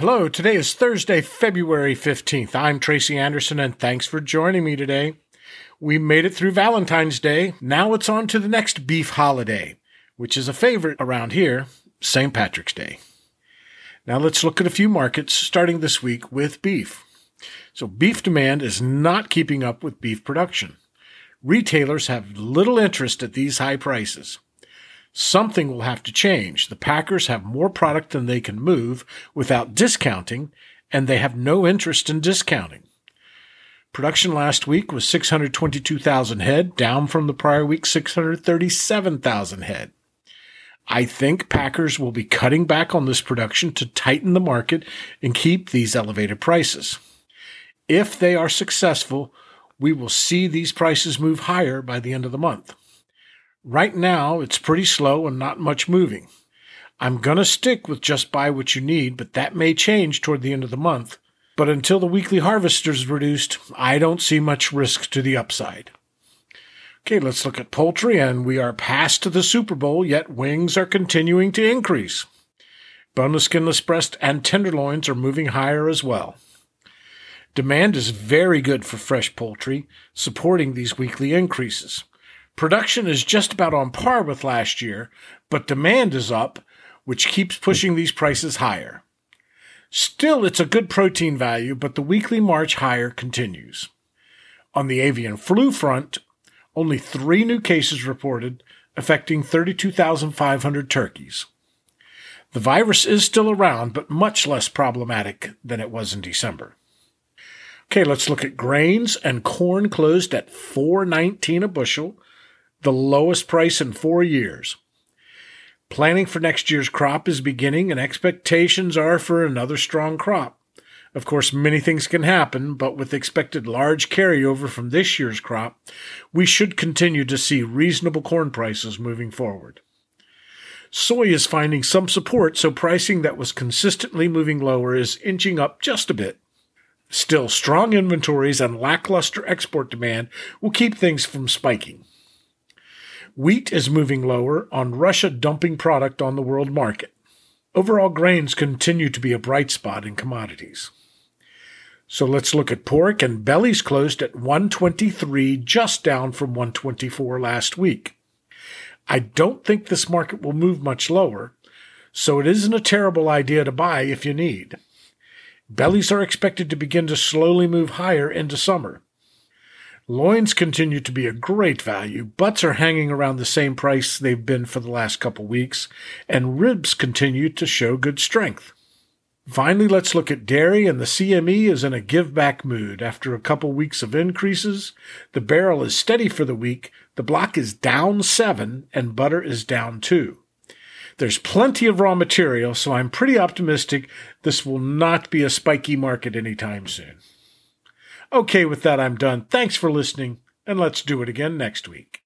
Hello, today is Thursday, February 15th. I'm Tracy Anderson, and thanks for joining me today. We made it through Valentine's Day. Now it's on to the next beef holiday, which is a favorite around here, St. Patrick's Day. Now let's look at a few markets starting this week with beef. So beef demand is not keeping up with beef production. Retailers have little interest at these high prices. Something will have to change. The Packers have more product than they can move without discounting, and they have no interest in discounting. Production last week was 622,000 head, down from the prior week 637,000 head. I think Packers will be cutting back on this production to tighten the market and keep these elevated prices. If they are successful, we will see these prices move higher by the end of the month. Right now, it's pretty slow and not much moving. I'm going to stick with just buy what you need, but that may change toward the end of the month. But until the weekly harvest is reduced, I don't see much risk to the upside. Okay, let's look at poultry, and we are past the Super Bowl, yet wings are continuing to increase. Boneless, skinless breast, and tenderloins are moving higher as well. Demand is very good for fresh poultry, supporting these weekly increases. Production is just about on par with last year, but demand is up, which keeps pushing these prices higher. Still, it's a good protein value, but the weekly march higher continues. On the avian flu front, only three new cases reported, affecting 32,500 turkeys. The virus is still around, but much less problematic than it was in December. Okay, let's look at grains and corn closed at 419 a bushel, the lowest price in four years. Planning for next year's crop is beginning, and expectations are for another strong crop. Of course, many things can happen, but with expected large carryover from this year's crop, we should continue to see reasonable corn prices moving forward. Soy is finding some support, so pricing that was consistently moving lower is inching up just a bit. Still, strong inventories and lackluster export demand will keep things from spiking. Wheat is moving lower on Russia dumping product on the world market. Overall, grains continue to be a bright spot in commodities. So let's look at pork and bellies closed at 123, just down from 124 last week. I don't think this market will move much lower, so it isn't a terrible idea to buy if you need. Bellies are expected to begin to slowly move higher into summer. Loins continue to be a great value. Butts are hanging around the same price they've been for the last couple weeks, and ribs continue to show good strength. Finally, let's look at dairy, and the CME is in a give back mood. After a couple weeks of increases, the barrel is steady for the week, the block is down seven, and butter is down two. There's plenty of raw material, so I'm pretty optimistic this will not be a spiky market anytime soon. Okay, with that, I'm done. Thanks for listening, and let's do it again next week.